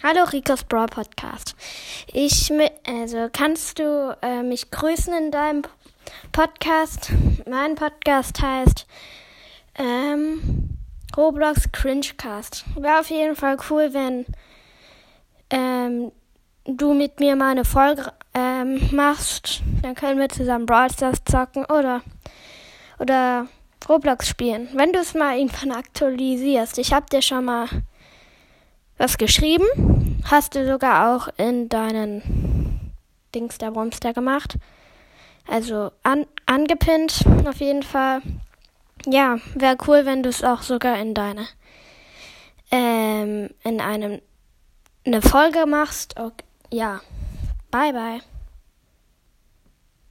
Hallo Ricos Brawl Podcast. Ich also kannst du äh, mich grüßen in deinem Podcast? Mein Podcast heißt ähm, Roblox Cringecast. Wäre auf jeden Fall cool, wenn ähm, du mit mir mal eine Folge ähm, machst. Dann können wir zusammen Brawl Stars zocken oder oder Roblox spielen. Wenn du es mal irgendwann aktualisierst. Ich habe dir schon mal was geschrieben. Hast du sogar auch in deinen Dings der Brumster gemacht. Also an, angepinnt auf jeden Fall. Ja, wäre cool, wenn du es auch sogar in deine ähm, in einem eine Folge machst. Okay, ja. Bye bye.